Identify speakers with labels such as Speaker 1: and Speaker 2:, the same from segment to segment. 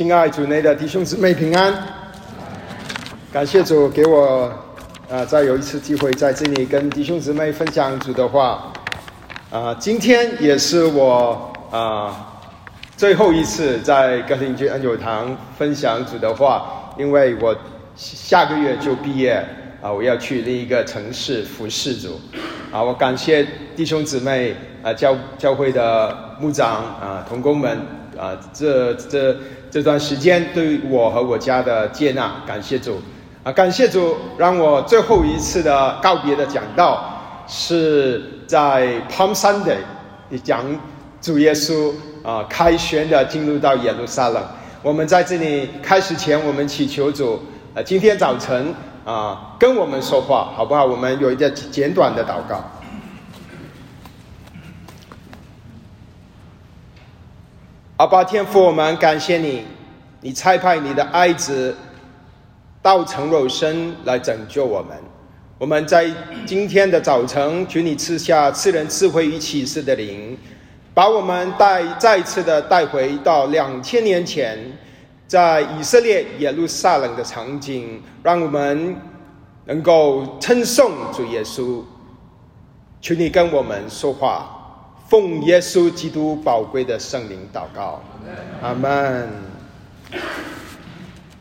Speaker 1: 亲爱主内的弟兄姊妹平安，感谢主给我啊再有一次机会在这里跟弟兄姊妹分享主的话。啊，今天也是我啊最后一次在格林君恩友堂分享主的话，因为我下个月就毕业啊，我要去另一个城市服侍主。啊，我感谢弟兄姊妹啊教教会的牧长啊同工们啊这这。这段时间对我和我家的接纳，感谢主啊！感谢主，让我最后一次的告别的讲道是在 Palm Sunday，讲主耶稣啊开宣的进入到耶路撒冷。我们在这里开始前，我们祈求主啊，今天早晨啊跟我们说话，好不好？我们有一个简短的祷告。阿爸天父，我们感谢你，你差派你的爱子道成肉身来拯救我们。我们在今天的早晨，求你赐下赐人智慧与启示的灵，把我们带再次的带回到两千年前，在以色列耶路撒冷的场景，让我们能够称颂主耶稣。求你跟我们说话。奉耶稣基督宝贵的圣灵祷告，阿门。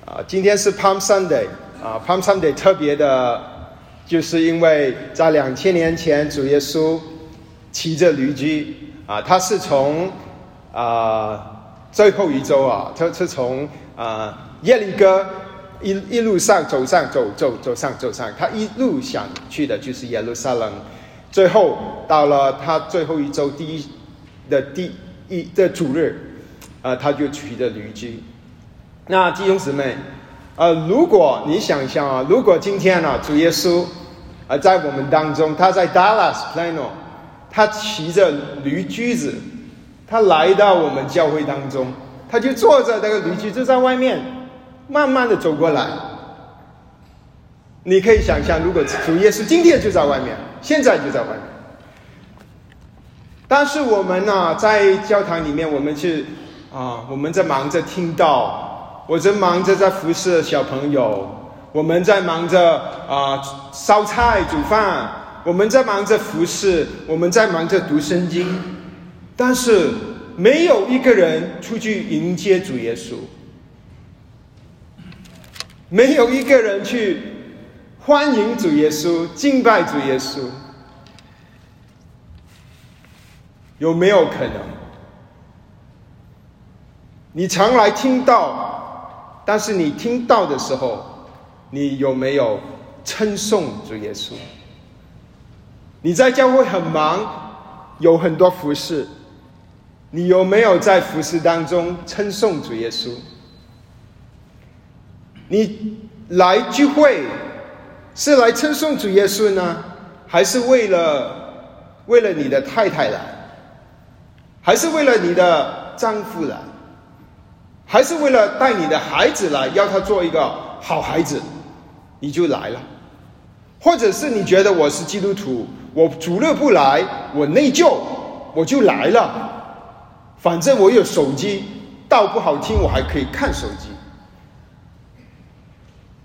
Speaker 1: 啊，今天是 Palm Sunday 啊，Palm Sunday 特别的，就是因为在两千年前，主耶稣骑着驴驹啊，他是从啊最后一周啊，他是从啊耶利哥一一路上走上走走走上走上，他一路想去的就是耶路撒冷。最后到了他最后一周第一的第一的主日，啊，他就骑着驴驹。那弟兄姊妹，呃，如果你想象啊，如果今天呢，主耶稣啊在我们当中，他在 Dallas Plano，他骑着驴驹子，他来到我们教会当中，他就坐着那个驴驹就在外面慢慢的走过来。你可以想象，如果主耶稣今天就在外面。现在就在外面，但是我们呢，在教堂里面，我们是啊，我们在忙着听到，我在忙着在服侍小朋友，我们在忙着啊烧菜煮饭，我们在忙着服侍，我们在忙着读圣经，但是没有一个人出去迎接主耶稣，没有一个人去。欢迎主耶稣，敬拜主耶稣，有没有可能？你常来听到，但是你听到的时候，你有没有称颂主耶稣？你在教会很忙，有很多服饰，你有没有在服饰当中称颂主耶稣？你来聚会？是来称颂主耶稣呢，还是为了为了你的太太来，还是为了你的丈夫来，还是为了带你的孩子来，要他做一个好孩子，你就来了？或者是你觉得我是基督徒，我主日不来，我内疚，我就来了，反正我有手机，道不好听，我还可以看手机。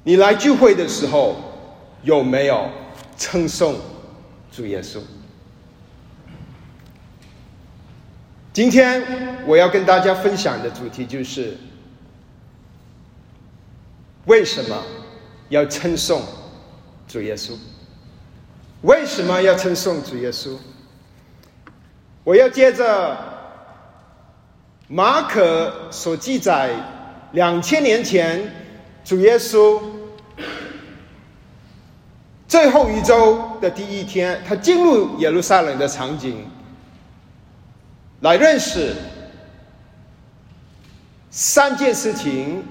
Speaker 1: 你来聚会的时候。有没有称颂主耶稣？今天我要跟大家分享的主题就是：为什么要称颂主耶稣？为什么要称颂主耶稣？我要接着马可所记载两千年前主耶稣。最后一周的第一天，他进入耶路撒冷的场景，来认识三件事情。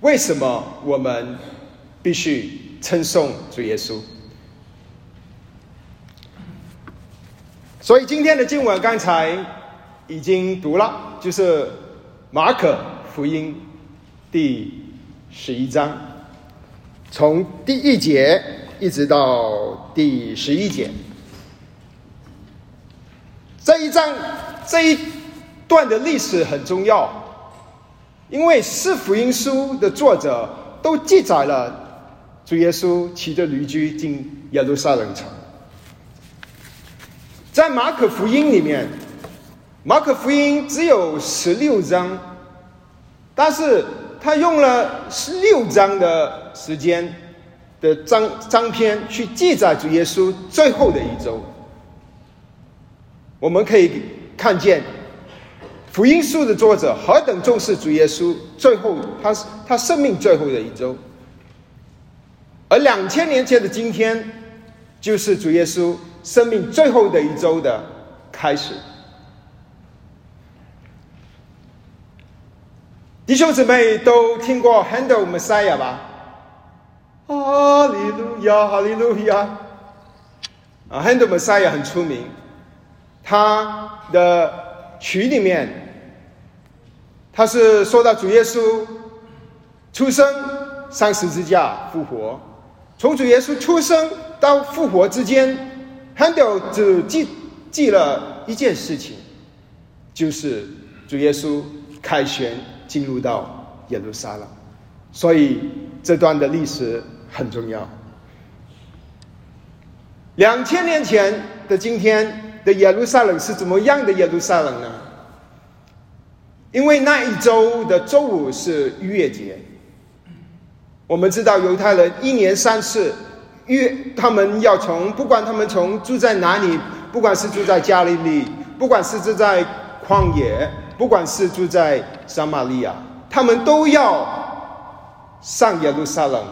Speaker 1: 为什么我们必须称颂主耶稣？所以今天的经文刚才已经读了，就是马可福音第十一章。从第一节一直到第十一节，这一章这一段的历史很重要，因为四福音书的作者都记载了主耶稣骑着驴驹进耶路撒冷城。在马可福音里面，马可福音只有十六章，但是他用了十六章的时间的章章篇去记载主耶稣最后的一周。我们可以看见。福音书的作者何等重视主耶稣最后他他生命最后的一周，而两千年前的今天，就是主耶稣生命最后的一周的开始。弟兄姊妹都听过 Handel Messiah 吧？哈利路亚，哈利路亚！啊，Handel Messiah 很出名，他的曲里面。他是说到主耶稣出生、上十字架、复活，从主耶稣出生到复活之间，Handel 只记记了一件事情，就是主耶稣凯旋进入到耶路撒冷，所以这段的历史很重要。两千年前的今天的耶路撒冷是怎么样的耶路撒冷呢？因为那一周的周五是逾越节，我们知道犹太人一年三次约，他们要从不管他们从住在哪里，不管是住在加利利，不管是住在旷野，不管是住在撒玛利亚，他们都要上耶路撒冷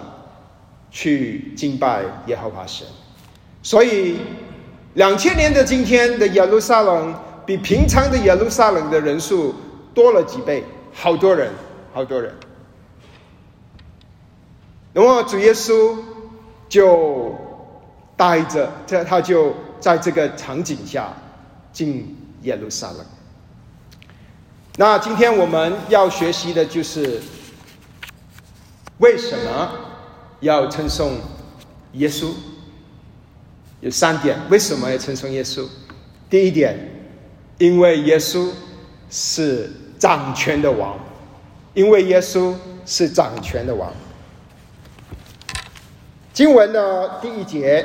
Speaker 1: 去敬拜耶和华神。所以两千年的今天的耶路撒冷，比平常的耶路撒冷的人数。多了几倍，好多人，好多人。那么主耶稣就带着，这他就在这个场景下进耶路撒冷。那今天我们要学习的就是为什么要称颂耶稣？有三点，为什么要称颂耶稣？第一点，因为耶稣是。掌权的王，因为耶稣是掌权的王。经文的第一节，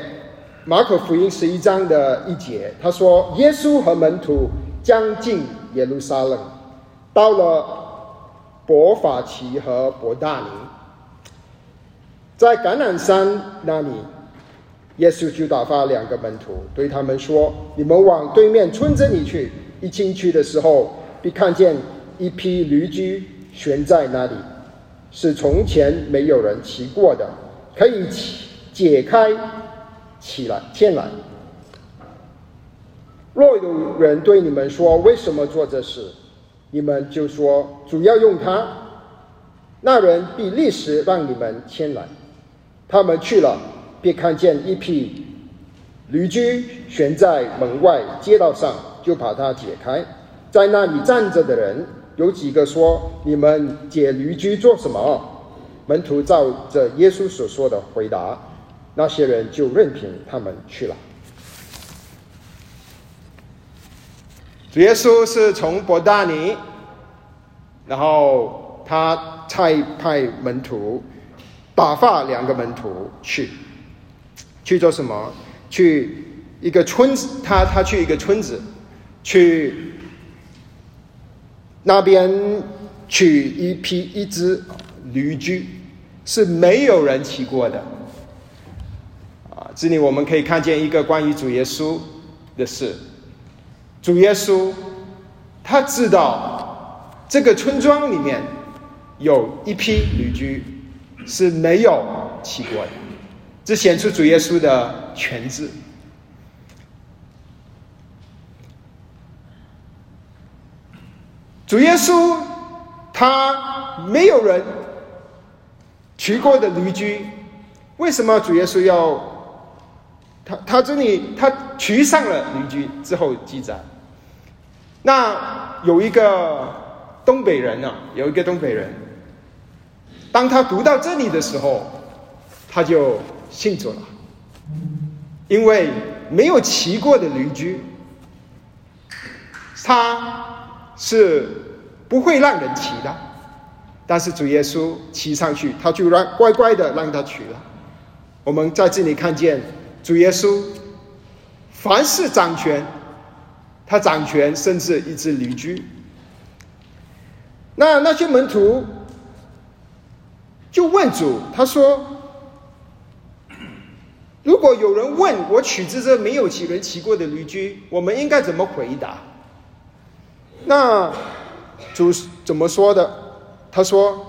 Speaker 1: 马可福音十一章的一节，他说：“耶稣和门徒将近耶路撒冷，到了伯法奇和伯大尼，在橄榄山那里，耶稣就打发两个门徒，对他们说：‘你们往对面村子里去，一进去的时候，必看见。’”一批驴驹悬在那里，是从前没有人骑过的，可以解开起来牵来。若有人对你们说为什么做这事，你们就说主要用它。那人必立时让你们牵来。他们去了，便看见一匹驴驹悬在门外街道上，就把它解开，在那里站着的人。有几个说：“你们解驴驹做什么？”门徒照着耶稣所说的回答，那些人就任凭他们去了。主耶稣是从伯大尼，然后他差派门徒打发两个门徒去，去做什么？去一个村子，他他去一个村子，去。那边取一批一只驴驹，是没有人骑过的。啊，这里我们可以看见一个关于主耶稣的事。主耶稣他知道这个村庄里面有一批旅居是没有骑过的，这显出主耶稣的全智。主耶稣他没有人骑过的驴驹，为什么主耶稣要他他这里他骑上了驴驹之后记载？那有一个东北人啊，有一个东北人，当他读到这里的时候，他就信主了，因为没有骑过的驴驹，他。是不会让人骑的，但是主耶稣骑上去，他就让乖乖的让他取了。我们在这里看见主耶稣凡事掌权，他掌权甚至一只驴驹。那那些门徒就问主，他说：“如果有人问我取自这没有骑人骑过的驴驹，我们应该怎么回答？”那主怎么说的？他说：“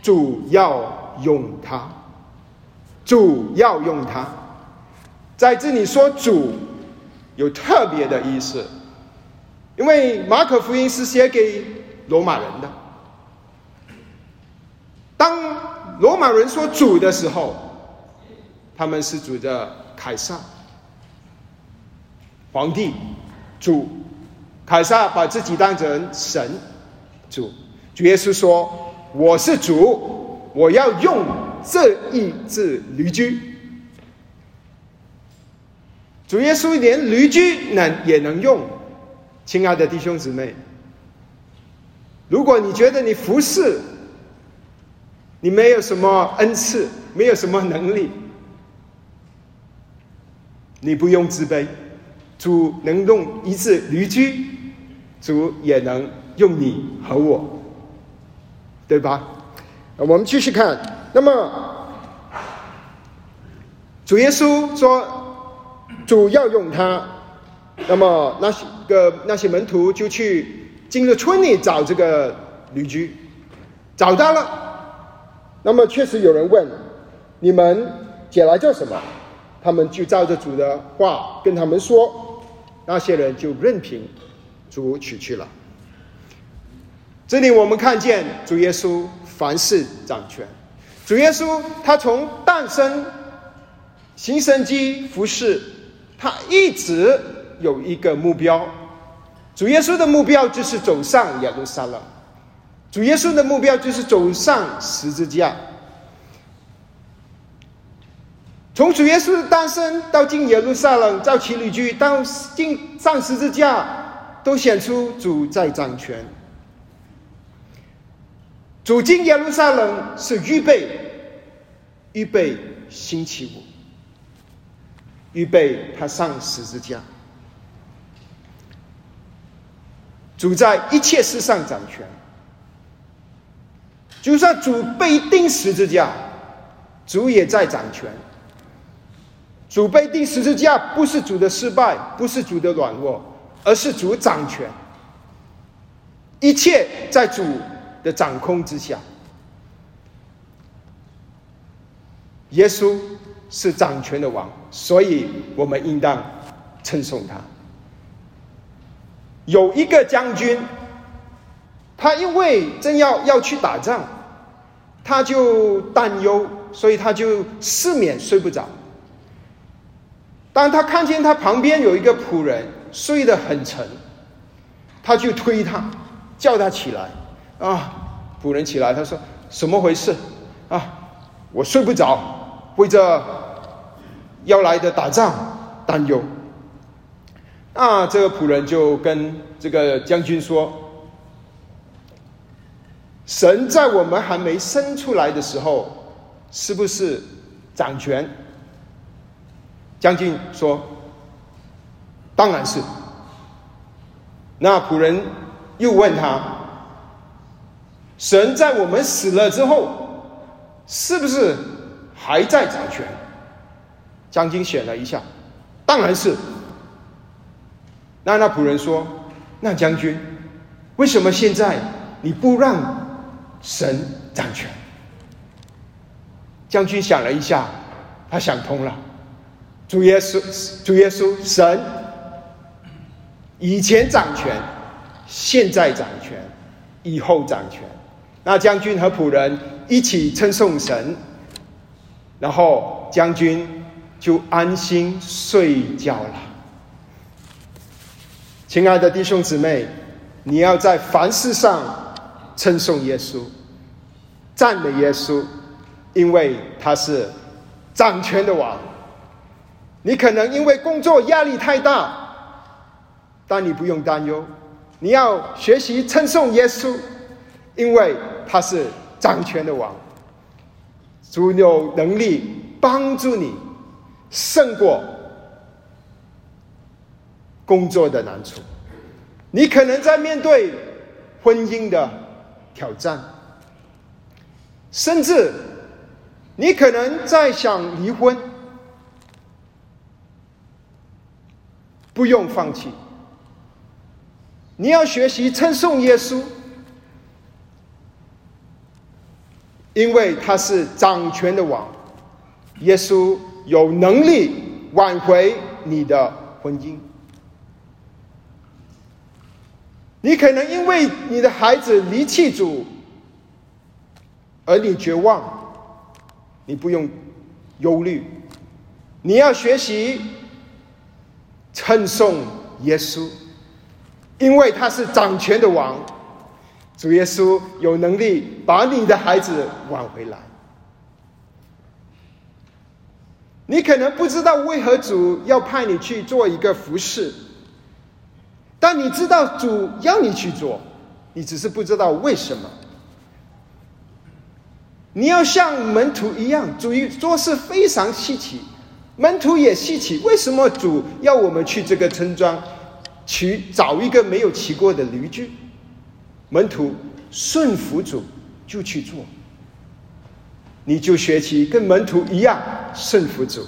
Speaker 1: 主要用它，主要用它。”在这里说“主”有特别的意思，因为马可福音是写给罗马人的。当罗马人说“主”的时候，他们是主的凯撒皇帝，主。凯撒把自己当成神主，主耶稣说：“我是主，我要用这一只驴驹。”主耶稣连驴驹能也能用，亲爱的弟兄姊妹，如果你觉得你服侍，你没有什么恩赐，没有什么能力，你不用自卑，主能用一只驴驹。主也能用你和我，对吧？我们继续看。那么，主耶稣说，主要用他。那么那些个那些门徒就去进了村里找这个驴驹，找到了。那么确实有人问：“你们捡来做什么？”他们就照着主的话跟他们说。那些人就任凭。主取去了。这里我们看见主耶稣凡事掌权。主耶稣他从诞生、行神迹、服侍，他一直有一个目标。主耶稣的目标就是走上耶路撒冷。主耶稣的目标就是走上十字架。从主耶稣的诞生到进耶路撒冷造骑旅居，到进上十字架。都显出主在掌权。主进耶路撒冷是预备，预备星期五，预备他上十字架。主在一切事上掌权，就算主被钉十字架，主也在掌权。主被钉十字架不是主的失败，不是主的软弱。而是主掌权，一切在主的掌控之下。耶稣是掌权的王，所以我们应当称颂他。有一个将军，他因为正要要去打仗，他就担忧，所以他就失眠睡不着。当他看见他旁边有一个仆人。睡得很沉，他就推他，叫他起来。啊，仆人起来，他说：“怎么回事？啊，我睡不着，为着要来的打仗担忧。”那这个仆人就跟这个将军说：“神在我们还没生出来的时候，是不是掌权？”将军说。当然是。那仆人又问他：“神在我们死了之后，是不是还在掌权？”将军选了一下，当然是。那那仆人说：“那将军，为什么现在你不让神掌权？”将军想了一下，他想通了。主耶稣，主耶稣，神。以前掌权，现在掌权，以后掌权。那将军和仆人一起称颂神，然后将军就安心睡觉了。亲爱的弟兄姊妹，你要在凡事上称颂耶稣，赞美耶稣，因为他是掌权的王。你可能因为工作压力太大。但你不用担忧，你要学习称颂耶稣，因为他是掌权的王，主有能力帮助你胜过工作的难处。你可能在面对婚姻的挑战，甚至你可能在想离婚，不用放弃。你要学习称颂耶稣，因为他是掌权的王。耶稣有能力挽回你的婚姻。你可能因为你的孩子离弃主而你绝望，你不用忧虑。你要学习称颂耶稣。因为他是掌权的王，主耶稣有能力把你的孩子挽回来。你可能不知道为何主要派你去做一个服侍，但你知道主要你去做，你只是不知道为什么。你要像门徒一样，主做事非常稀奇，门徒也稀奇。为什么主要我们去这个村庄？去找一个没有骑过的驴驹，门徒顺服主就去做，你就学习跟门徒一样顺服主。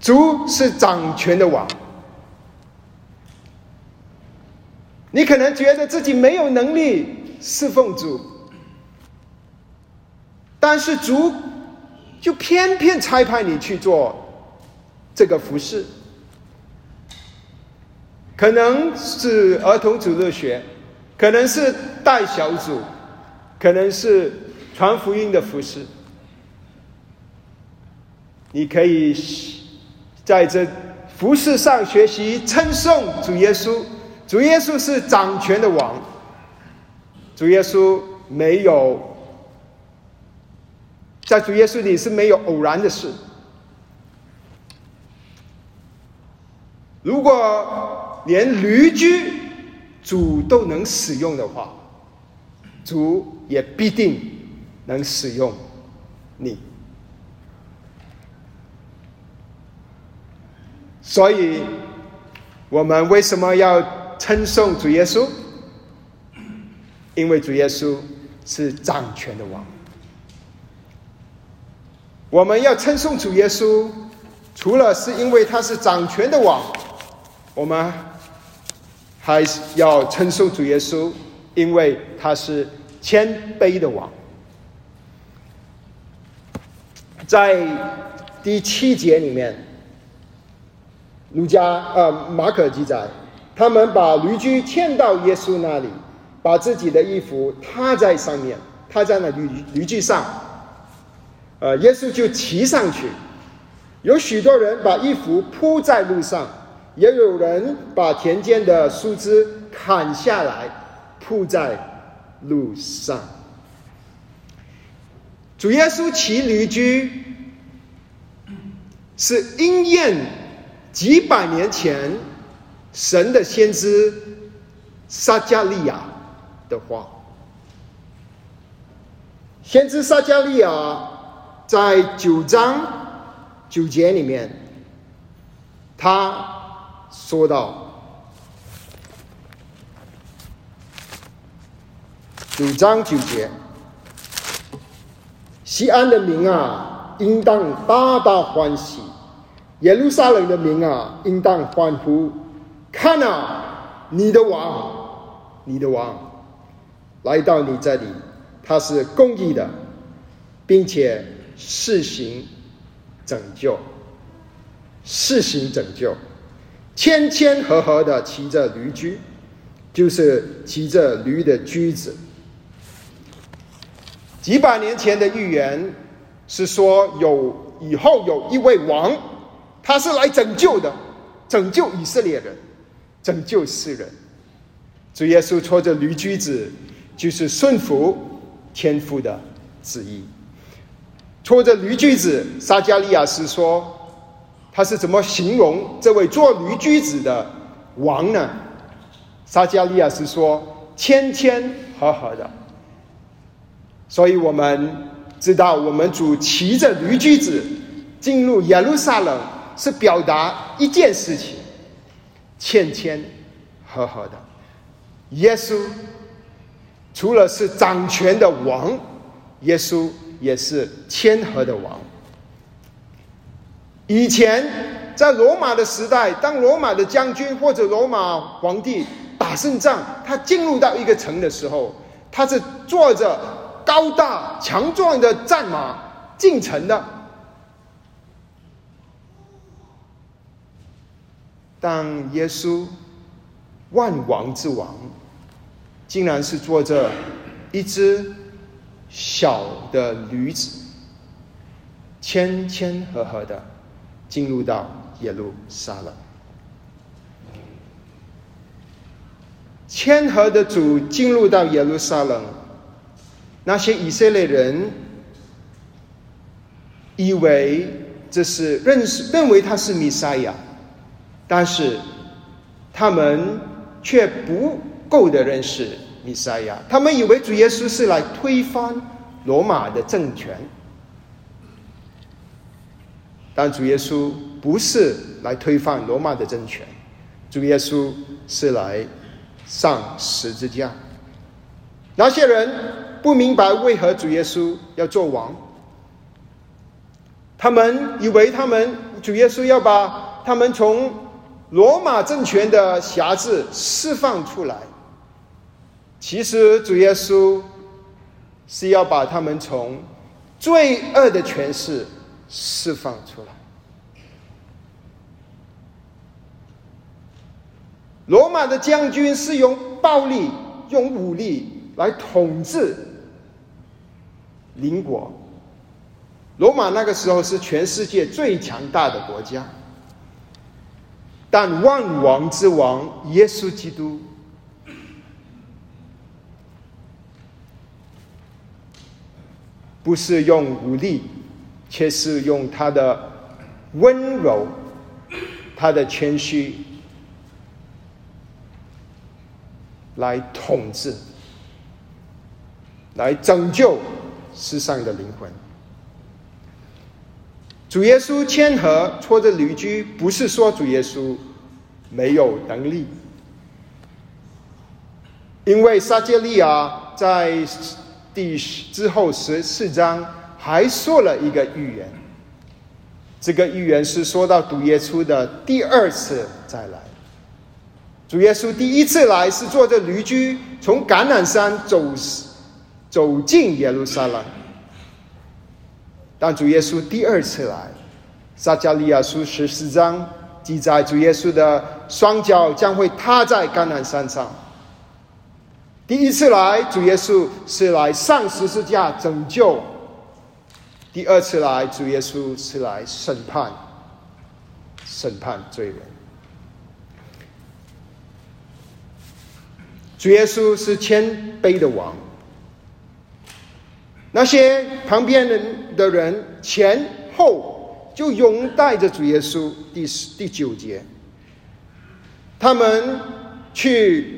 Speaker 1: 主是掌权的王，你可能觉得自己没有能力侍奉主，但是主就偏偏差派你去做这个服饰。可能是儿童主日学，可能是带小组，可能是传福音的服饰。你可以在这服饰上学习称颂主耶稣。主耶稣是掌权的王，主耶稣没有在主耶稣里是没有偶然的事。如果连驴驹主都能使用的话，主也必定能使用你。所以，我们为什么要称颂主耶稣？因为主耶稣是掌权的王。我们要称颂主耶稣，除了是因为他是掌权的王，我们。还是要称颂主耶稣，因为他是谦卑的王。在第七节里面，儒家呃马可记载，他们把驴驹牵到耶稣那里，把自己的衣服踏在上面，踏在那驴驴驹上，呃，耶稣就骑上去，有许多人把衣服铺在路上。也有人把田间的树枝砍下来铺在路上。主耶稣骑驴驹，是应验几百年前神的先知撒加利亚的话。先知撒加利亚在九章九节里面，他。说到九章九节，西安的民啊，应当大大欢喜；耶路撒冷的民啊，应当欢呼。看啊，你的王，你的王来到你这里，他是公义的，并且施行拯救，施行拯救。千千和和的骑着驴驹，就是骑着驴的驹子。几百年前的预言是说，有以后有一位王，他是来拯救的，拯救以色列人，拯救世人。主耶稣拖着驴驹子，就是顺服天父的旨意。拖着驴驹子，撒加利亚斯说。他是怎么形容这位做驴驹子的王呢？撒加利亚斯说谦谦和和的，所以我们知道，我们主骑着驴驹子进入耶路撒冷，是表达一件事情：谦谦和和的。耶稣除了是掌权的王，耶稣也是谦和的王。以前在罗马的时代，当罗马的将军或者罗马皇帝打胜仗，他进入到一个城的时候，他是坐着高大强壮的战马进城的。当耶稣万王之王，竟然是坐着一只小的驴子，谦谦和和的。进入到耶路撒冷，谦和的主进入到耶路撒冷，那些以色列人以为这是认识认为他是弥赛亚，但是他们却不够的认识弥赛亚，他们以为主耶稣是来推翻罗马的政权。但主耶稣不是来推翻罗马的政权，主耶稣是来上十字架。那些人不明白为何主耶稣要做王，他们以为他们主耶稣要把他们从罗马政权的辖制释放出来，其实主耶稣是要把他们从罪恶的权势。释放出来。罗马的将军是用暴力、用武力来统治邻国。罗马那个时候是全世界最强大的国家，但万王之王耶稣基督不是用武力。却是用他的温柔、他的谦虚来统治、来拯救世上的灵魂。主耶稣谦和拖着驴驹，不是说主耶稣没有能力，因为撒迦利亚在第之后十四章。还说了一个预言，这个预言是说到主耶稣的第二次再来。主耶稣第一次来是坐着驴驹从橄榄山走走进耶路撒冷，但主耶稣第二次来，撒加利亚书十四章记载主耶稣的双脚将会踏在橄榄山上。第一次来，主耶稣是来上十字架拯救。第二次来，主耶稣是来审判、审判罪人。主耶稣是谦卑的王。那些旁边人的人前后就拥戴着主耶稣。第十第九节，他们去。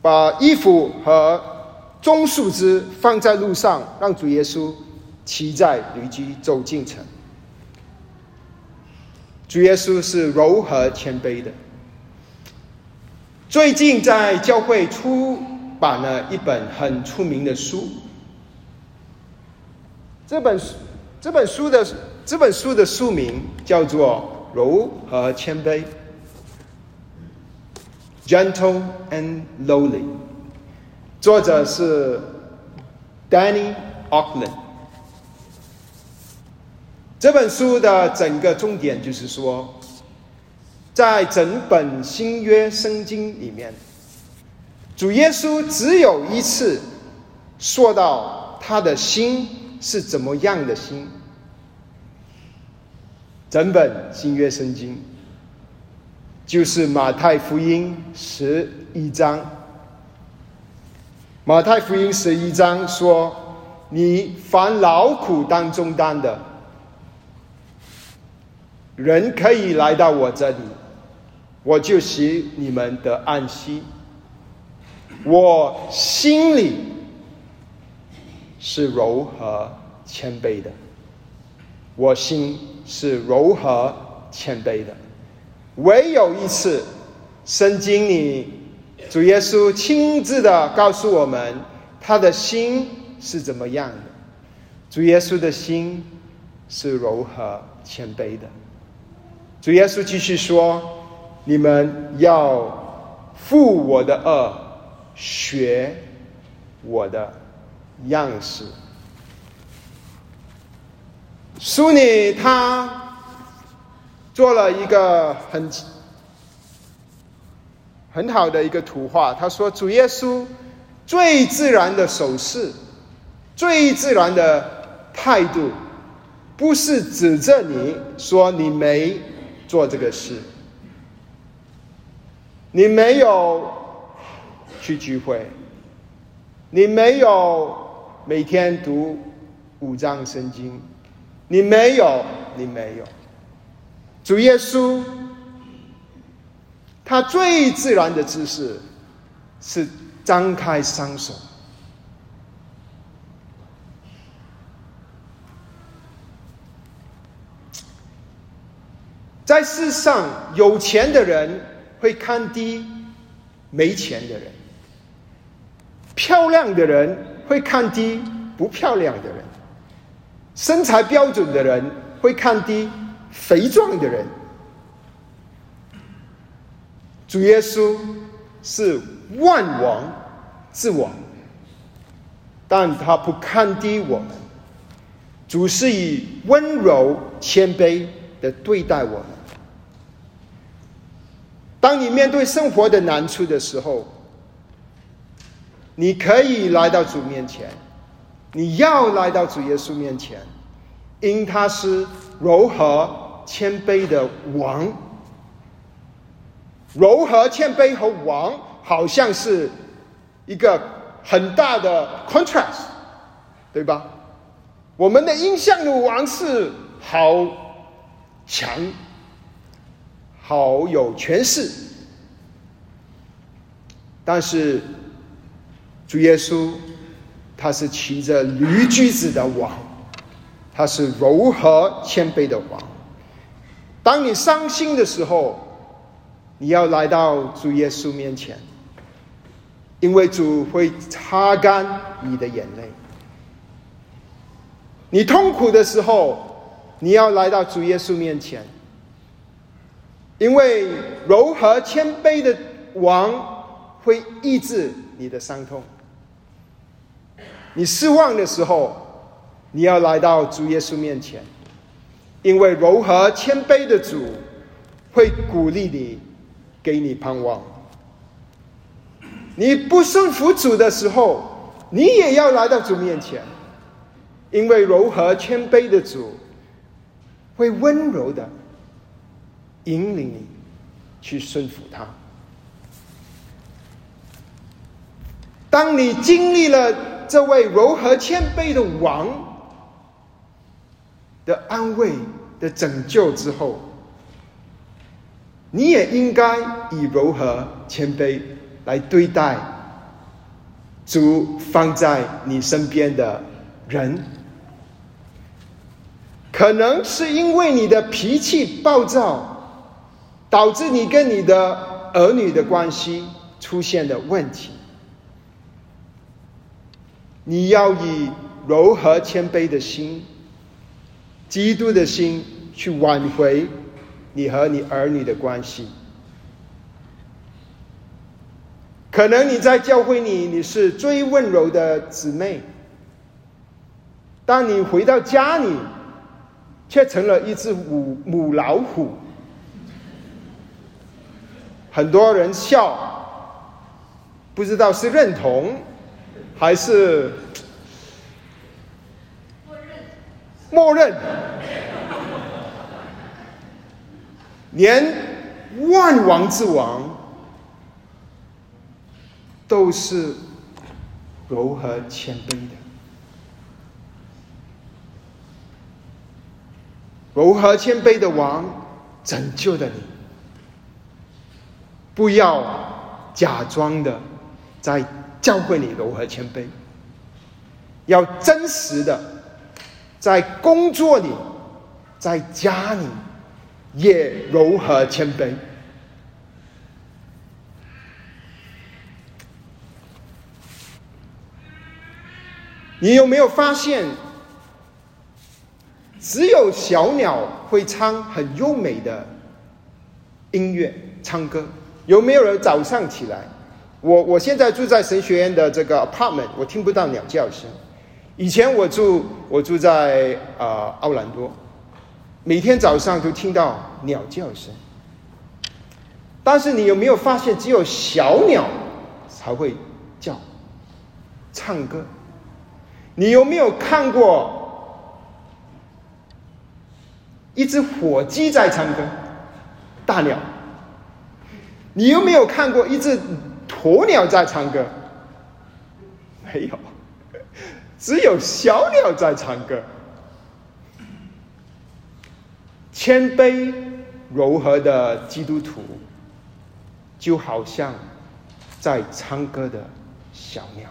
Speaker 1: 把衣服和棕树枝放在路上，让主耶稣骑在驴驹走进城。主耶稣是柔和谦卑的。最近在教会出版了一本很出名的书，这本书这本书的这本书的书名叫做《柔和谦卑》。Gentle and lowly，作者是 Danny Auckland。这本书的整个重点就是说，在整本新约圣经里面，主耶稣只有一次说到他的心是怎么样的心。整本新约圣经。就是马太福音十一章。马太福音十一章说：“你凡劳苦当中担的，人可以来到我这里，我就使你们得安息。我心里是柔和谦卑的，我心是柔和谦卑的。唯有一次，圣经里主耶稣亲自的告诉我们，他的心是怎么样的。主耶稣的心是柔和谦卑的。主耶稣继续说：“你们要负我的恶，学我的样式。”苏尼他。做了一个很很好的一个图画。他说：“主耶稣最自然的手势，最自然的态度，不是指着你说你没做这个事，你没有去聚会，你没有每天读五章圣经，你没有，你没有。”主耶稣，他最自然的姿势是张开双手。在世上，有钱的人会看低没钱的人；漂亮的人会看低不漂亮的人；身材标准的人会看低。肥壮的人，主耶稣是万王之王，但他不看低我们，主是以温柔谦卑的对待我们。当你面对生活的难处的时候，你可以来到主面前，你要来到主耶稣面前，因他是。柔和谦卑的王，柔和谦卑和王好像是一个很大的 contrast，对吧？我们的印象的王是好强，好有权势，但是主耶稣他是骑着驴驹子的王。他是柔和谦卑的王。当你伤心的时候，你要来到主耶稣面前，因为主会擦干你的眼泪。你痛苦的时候，你要来到主耶稣面前，因为柔和谦卑的王会抑制你的伤痛。你失望的时候。你要来到主耶稣面前，因为柔和谦卑的主会鼓励你，给你盼望。你不顺服主的时候，你也要来到主面前，因为柔和谦卑的主会温柔的引领你去顺服他。当你经历了这位柔和谦卑的王。的安慰的拯救之后，你也应该以柔和谦卑来对待主放在你身边的人。可能是因为你的脾气暴躁，导致你跟你的儿女的关系出现了问题。你要以柔和谦卑的心。基督的心去挽回你和你儿女的关系。可能你在教会里你是最温柔的姊妹，当你回到家里，却成了一只母母老虎。很多人笑，不知道是认同还是。默认，连万王之王都是柔和谦卑的，柔和谦卑的王拯救了你。不要假装的在教会里柔和谦卑，要真实的在工作里，在家里也柔和谦卑。你有没有发现，只有小鸟会唱很优美的音乐、唱歌？有没有人早上起来？我我现在住在神学院的这个 apartment，我听不到鸟叫声。以前我住我住在啊奥兰多，每天早上都听到鸟叫声。但是你有没有发现，只有小鸟才会叫、唱歌？你有没有看过一只火鸡在唱歌？大鸟。你有没有看过一只鸵鸟在唱歌？没有，只有小鸟在唱歌。谦卑柔和的基督徒，就好像在唱歌的小鸟。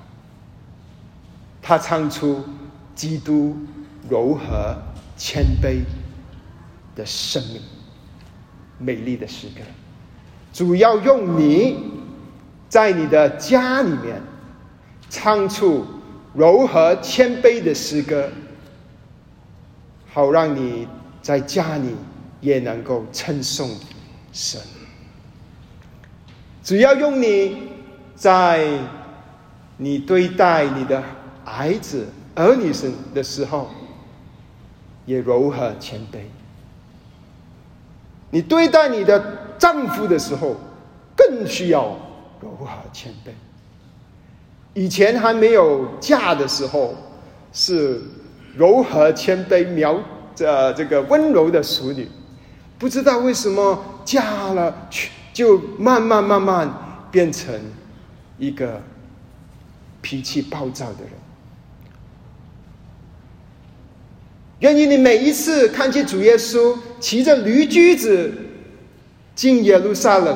Speaker 1: 他唱出基督柔和谦卑的生命，美丽的诗歌。主要用你在你的家里面唱出柔和谦卑的诗歌，好让你在家里也能够称颂神。只要用你在你对待你的。孩子、儿女生的时候，也柔和谦卑；你对待你的丈夫的时候，更需要柔和谦卑。以前还没有嫁的时候，是柔和谦卑、苗着这个温柔的淑女，不知道为什么嫁了，就慢慢慢慢变成一个脾气暴躁的人。愿意你每一次看见主耶稣骑着驴驹子进耶路撒冷，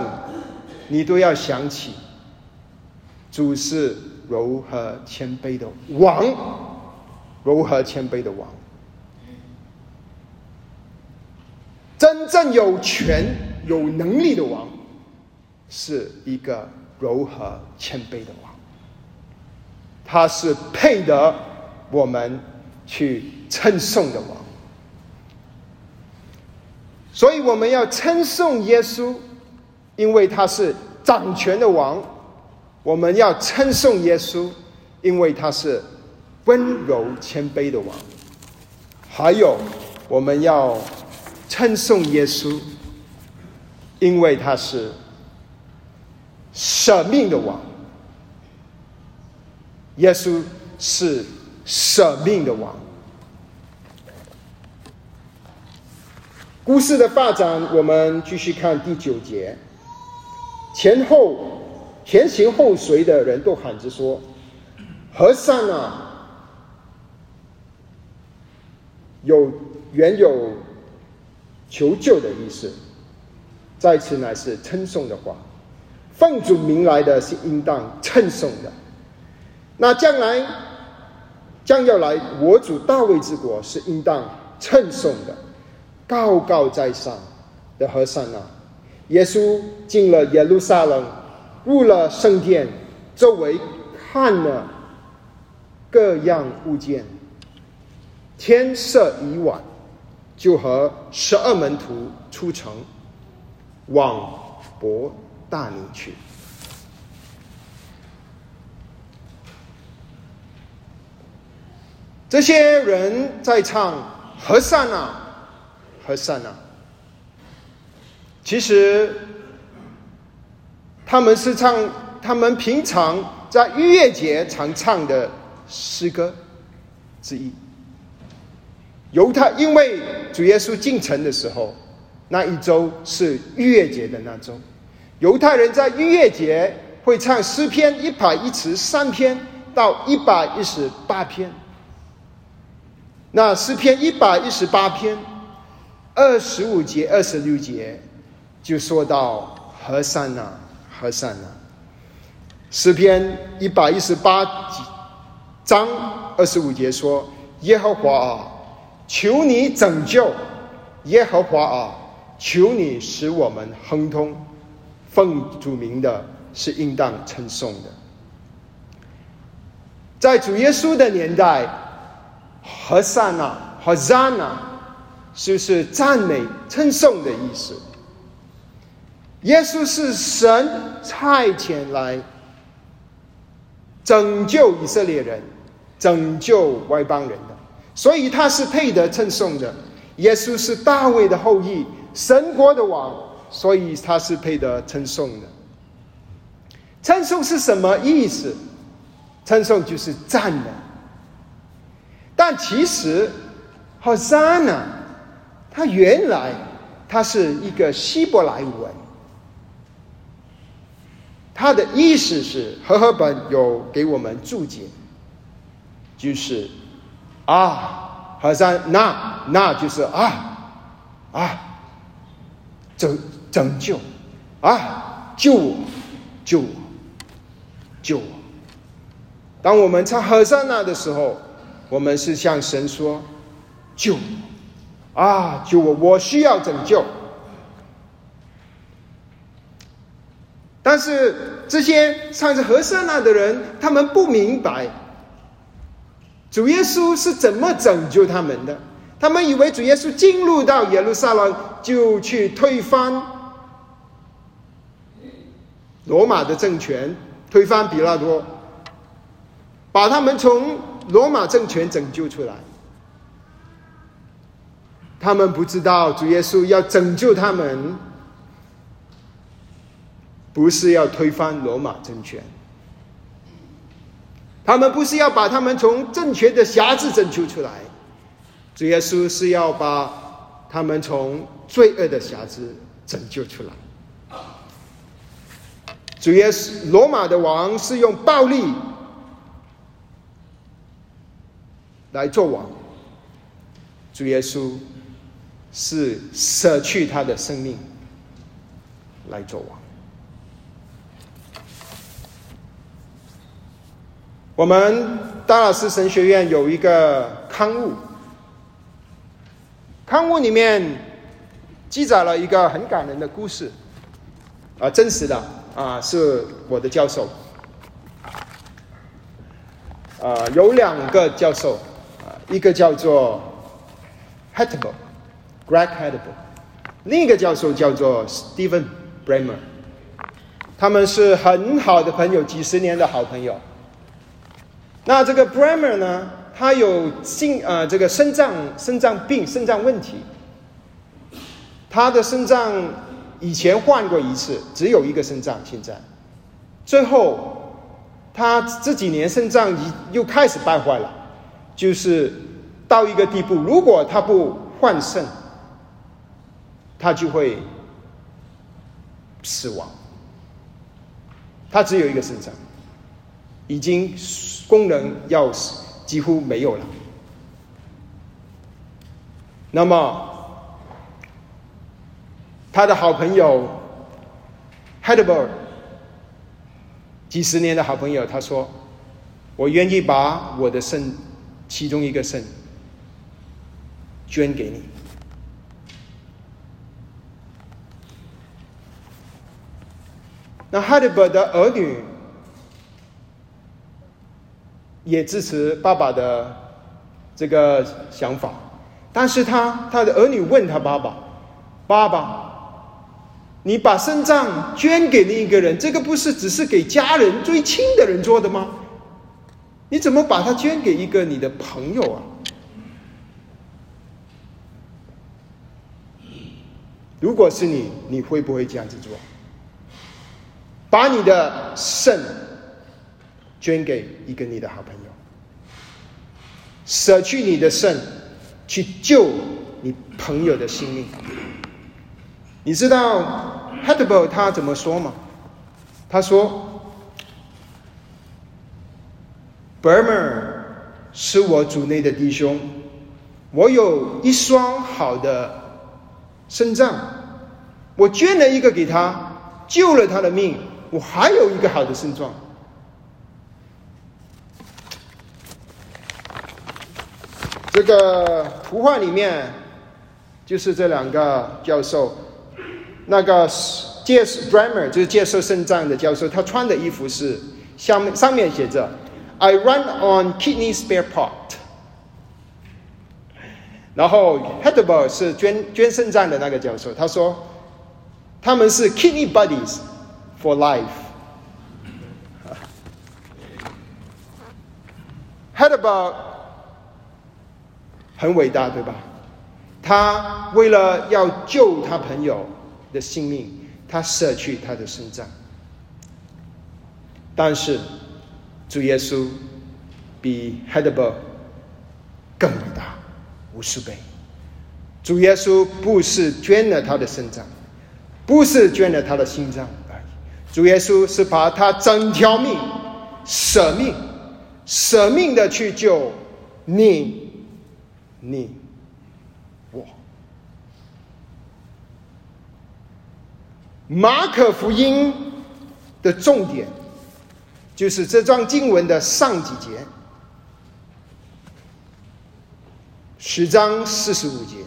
Speaker 1: 你都要想起主是柔和谦卑的王，柔和谦卑的王，真正有权有能力的王，是一个柔和谦卑的王，他是配得我们去。称颂的王，所以我们要称颂耶稣，因为他是掌权的王；我们要称颂耶稣，因为他是温柔谦卑的王；还有，我们要称颂耶稣，因为他是舍命的王。耶稣是舍命的王。故事的发展，我们继续看第九节。前后前行后随的人都喊着说：“和善啊！”有原有求救的意思，再次乃是称颂的话。奉主名来的是应当称颂的。那将来将要来我主大卫之国是应当称颂的。高高在上的和尚啊，耶稣进了耶路撒冷，入了圣殿，周围看了各样物件。天色已晚，就和十二门徒出城，往伯大尼去。这些人在唱和尚啊。和善啊，其实他们是唱他们平常在逾越节常唱的诗歌之一。犹太因为主耶稣进城的时候，那一周是逾越节的那周，犹太人在逾越节会唱诗篇一百一十三篇到一百一十八篇。那诗篇一百一十八篇。二十五节、二十六节就说到和善呐，和善呐。诗篇一百一十八章二十五节说：“耶和华啊，求你拯救；耶和华啊，求你使我们亨通。奉主名的是应当称颂的。”在主耶稣的年代，和善呐，和善呐，就是赞美、称颂的意思。耶稣是神差遣来拯救以色列人、拯救外邦人的，所以他是配得称颂的。耶稣是大卫的后裔，神国的王，所以他是配得称颂的。称颂是什么意思？称颂就是赞美，但其实好赞呢，它原来它是一个希伯来文，它的意思是和合本有给我们注解，就是啊，好像那那就是啊啊，拯拯救。啊，救我救我救我。当我们唱和善那的时候，我们是向神说：“救我。啊，救我！我需要拯救。”但是这些唱着和善那的人，他们不明白主耶稣是怎么拯救他们的。他们以为主耶稣进入到耶路撒冷，就去推翻罗马的政权，推翻比拉多。把他们从罗马政权拯救出来，他们不知道主耶稣要拯救他们，不是要推翻罗马政权，他们不是要把他们从政权的辖制拯救出来，主耶稣是要把他们从罪恶的辖制拯救出来。主耶稣，罗马的王是用暴力。来做王，主耶稣是舍去他的生命来做王。我们达拉斯神学院有一个刊物，刊物里面记载了一个很感人的故事，啊，真实的啊，是我的教授，啊，有两个教授。啊一个叫做 Hattable g r e g h a t t b l 另一个教授叫做 Steven Bremer，他们是很好的朋友，几十年的好朋友。那这个 Bremer 呢，他有心呃这个肾脏肾脏病肾脏问题，他的肾脏以前换过一次，只有一个肾脏，现在最后他这几年肾脏已又开始败坏了。就是到一个地步，如果他不换肾，他就会死亡。他只有一个肾脏，已经功能要死，几乎没有了。那么，他的好朋友 h e d b e r 几十年的好朋友，他说：“我愿意把我的肾。”其中一个肾捐给你。那哈利伯的儿女也支持爸爸的这个想法，但是他他的儿女问他爸爸：“爸爸，你把肾脏捐给另一个人，这个不是只是给家人最亲的人做的吗？”你怎么把它捐给一个你的朋友啊？如果是你，你会不会这样子做？把你的肾捐给一个你的好朋友，舍去你的肾去救你朋友的性命？你知道 h a d b l 他怎么说吗？他说。Burmer 是我组内的弟兄，我有一双好的肾脏，我捐了一个给他，救了他的命。我还有一个好的现状。这个图画里面就是这两个教授，那个介 Bremer 就是介绍肾脏的教授，他穿的衣服是下面上面写着 “I run on kidney spare part”，然后 h e d e b e r 是捐捐肾脏的那个教授，他说他们是 kidney buddies。For life。Hedberg 很伟大，对吧？他为了要救他朋友的性命，他舍去他的肾脏。但是主耶稣比 Hedberg 更伟大无数倍。主耶稣不是捐了他的肾脏，不是捐了他的心脏。主耶稣是把他整条命舍命，舍命的去救你。你，我，马可福音的重点就是这段经文的上几节，十章四十五节。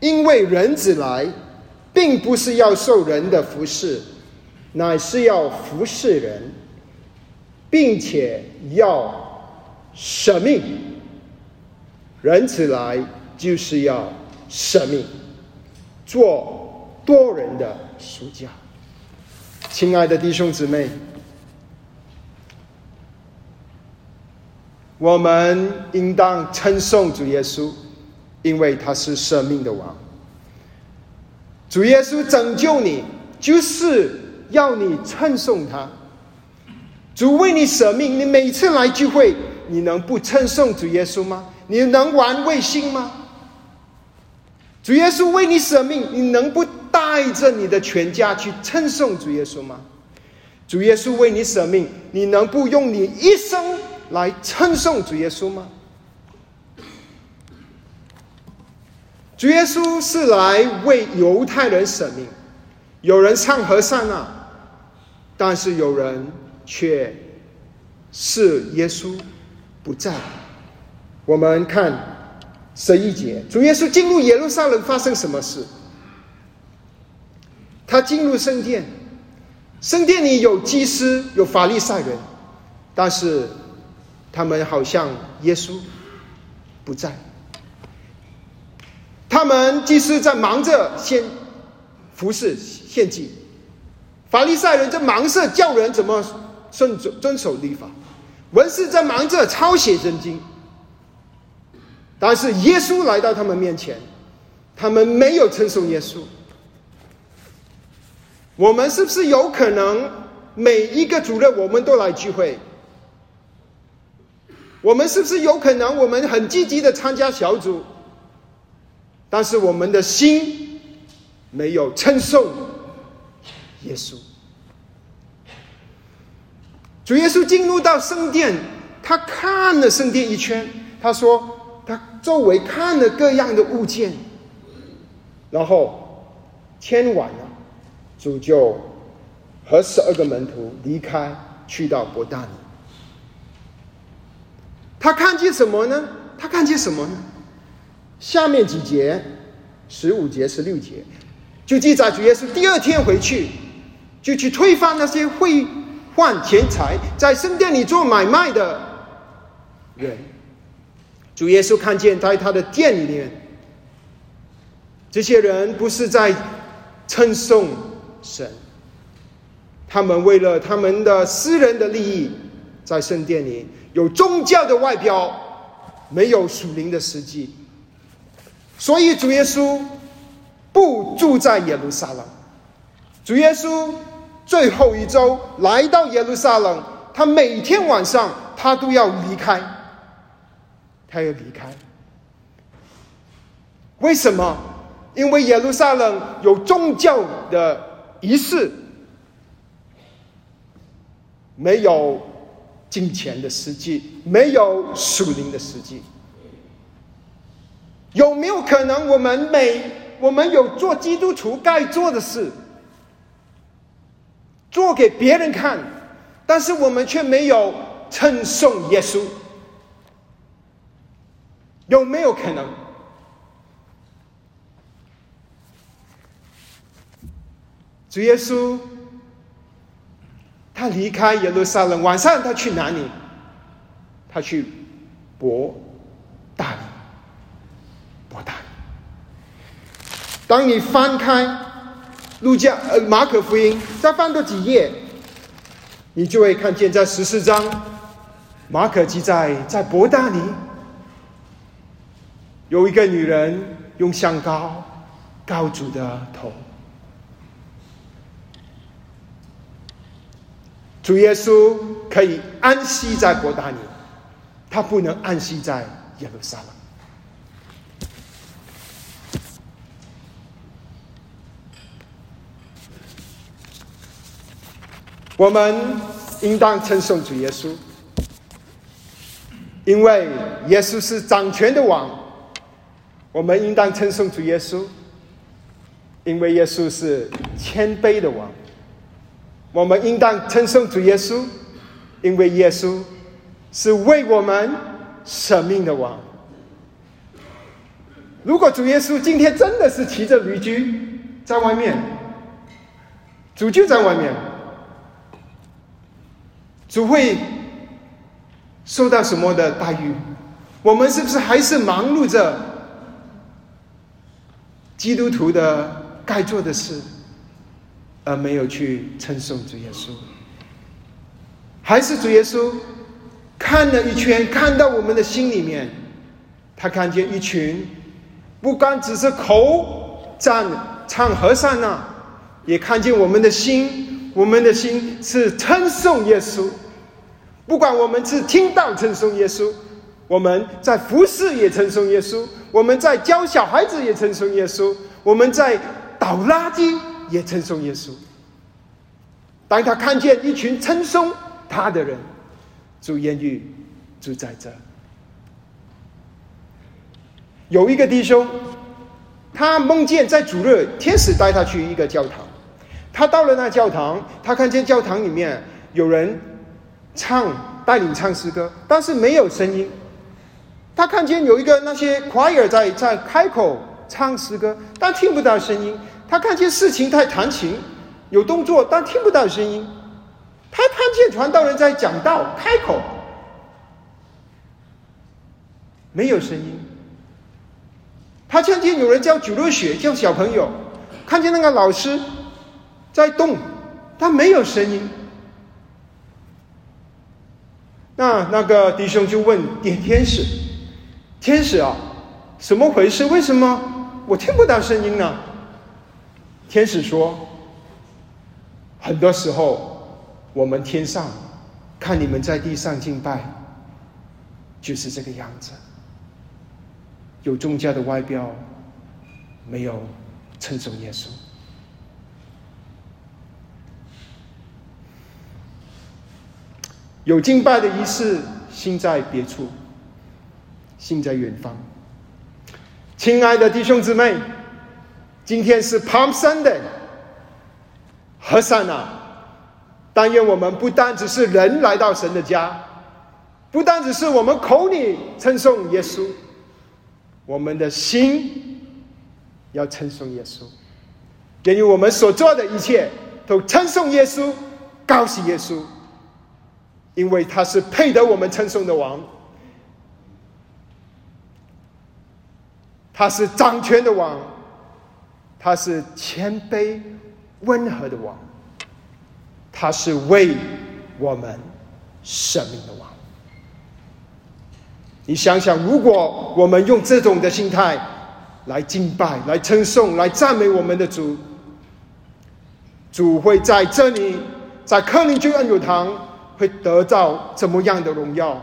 Speaker 1: 因为人子来，并不是要受人的服侍，乃是要服侍人，并且要舍命。人子来就是要舍命，做多人的赎价。亲爱的弟兄姊妹，我们应当称颂主耶稣，因为他是生命的王。主耶稣拯救你，就是要你称颂他。主为你舍命，你每次来聚会，你能不称颂主耶稣吗？你能玩卫星吗？主耶稣为你舍命，你能不带着你的全家去称颂主耶稣吗？主耶稣为你舍命，你能不用你一生来称颂主耶稣吗？主耶稣是来为犹太人舍命，有人唱和善啊，但是有人却是耶稣不在。我们看十一节，主耶稣进入耶路撒冷发生什么事？他进入圣殿，圣殿里有祭司，有法利赛人，但是他们好像耶稣不在。他们祭司在忙着献服侍献祭，法利赛人在忙着叫人怎么遵遵守律法，文士在忙着抄写圣经。但是耶稣来到他们面前，他们没有称颂耶稣。我们是不是有可能每一个主任我们都来聚会？我们是不是有可能我们很积极的参加小组？但是我们的心没有称颂耶稣。主耶稣进入到圣殿，他看了圣殿一圈，他说。他周围看了各样的物件，然后天晚了，主就和十二个门徒离开，去到伯大尼。他看见什么呢？他看见什么呢？下面几节，十五节、十六节，就记载主耶稣第二天回去，就去推翻那些会换钱财在圣殿里做买卖的人。主耶稣看见在他的店里面，这些人不是在称颂神，他们为了他们的私人的利益，在圣殿里有宗教的外表，没有属灵的实际。所以主耶稣不住在耶路撒冷。主耶稣最后一周来到耶路撒冷，他每天晚上他都要离开。他要离开，为什么？因为耶路撒冷有宗教的仪式，没有金钱的实际，没有属灵的实际。有没有可能，我们每我们有做基督徒该做的事，做给别人看，但是我们却没有称颂耶稣？有没有可能？主耶稣他离开耶路撒冷，晚上他去哪里？他去伯大尼。伯大尼。当你翻开路加呃马可福音，再翻多几页，你就会看见在十四章，马可记载在伯大尼。有一个女人用香膏膏主的头，主耶稣可以安息在伯大尼，他不能安息在耶路撒冷。我们应当称颂主耶稣，因为耶稣是掌权的王。我们应当称颂主耶稣，因为耶稣是谦卑的王。我们应当称颂主耶稣，因为耶稣是为我们舍命的王。如果主耶稣今天真的是骑着驴驹在外面，主就在外面，主会受到什么的待遇？我们是不是还是忙碌着？基督徒的该做的事，而没有去称颂主耶稣，还是主耶稣看了一圈，看到我们的心里面，他看见一群，不光只是口赞唱和善呐，也看见我们的心，我们的心是称颂耶稣，不管我们是听到称颂耶稣。我们在服侍也称颂耶稣，我们在教小孩子也称颂耶稣，我们在倒垃圾也称颂耶稣。当他看见一群称颂他的人，主言语住在这。有一个弟兄，他梦见在主日，天使带他去一个教堂，他到了那教堂，他看见教堂里面有人唱带领唱诗歌，但是没有声音。他看见有一个那些 choir 在在开口唱诗歌，但听不到声音。他看见事情在弹琴，有动作，但听不到声音。他看见传道人在讲道，开口，没有声音。他看见有人叫九六学，叫小朋友，看见那个老师在动，但没有声音。那那个弟兄就问点天使。天使啊，怎么回事？为什么我听不到声音呢？天使说：“很多时候，我们天上看你们在地上敬拜，就是这个样子，有宗教的外表，没有称颂耶稣，有敬拜的仪式，心在别处。”心在远方，亲爱的弟兄姊妹，今天是 Palm Sunday，和善啊！但愿我们不单只是人来到神的家，不单只是我们口里称颂耶稣，我们的心要称颂耶稣，愿意我们所做的一切都称颂耶稣，高兴耶稣，因为他是配得我们称颂的王。他是掌权的王，他是谦卑温和的王，他是为我们生命的王。你想想，如果我们用这种的心态来敬拜、来称颂、来赞美我们的主，主会在这里，在克林郡恩友堂会得到怎么样的荣耀？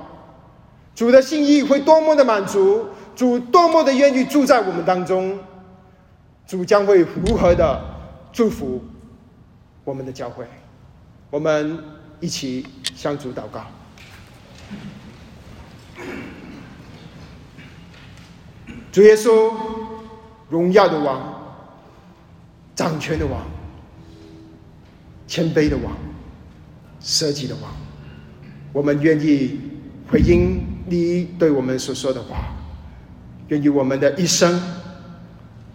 Speaker 1: 主的心意会多么的满足？主多么的愿意住在我们当中，主将会如何的祝福我们的教会？我们一起向主祷告。主耶稣，荣耀的王，掌权的王，谦卑的王，舍己的王，我们愿意回应你对我们所说的话。愿意我们的一生，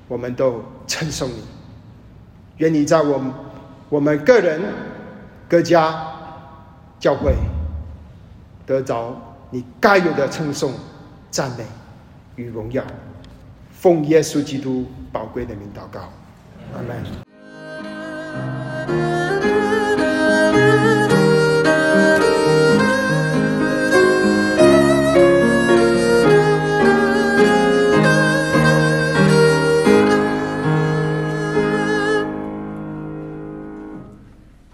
Speaker 1: 我们都称颂你。愿你在我们我们个人、各家、教会得着你该有的称颂、赞美与荣耀。奉耶稣基督宝贵的名祷告，阿门。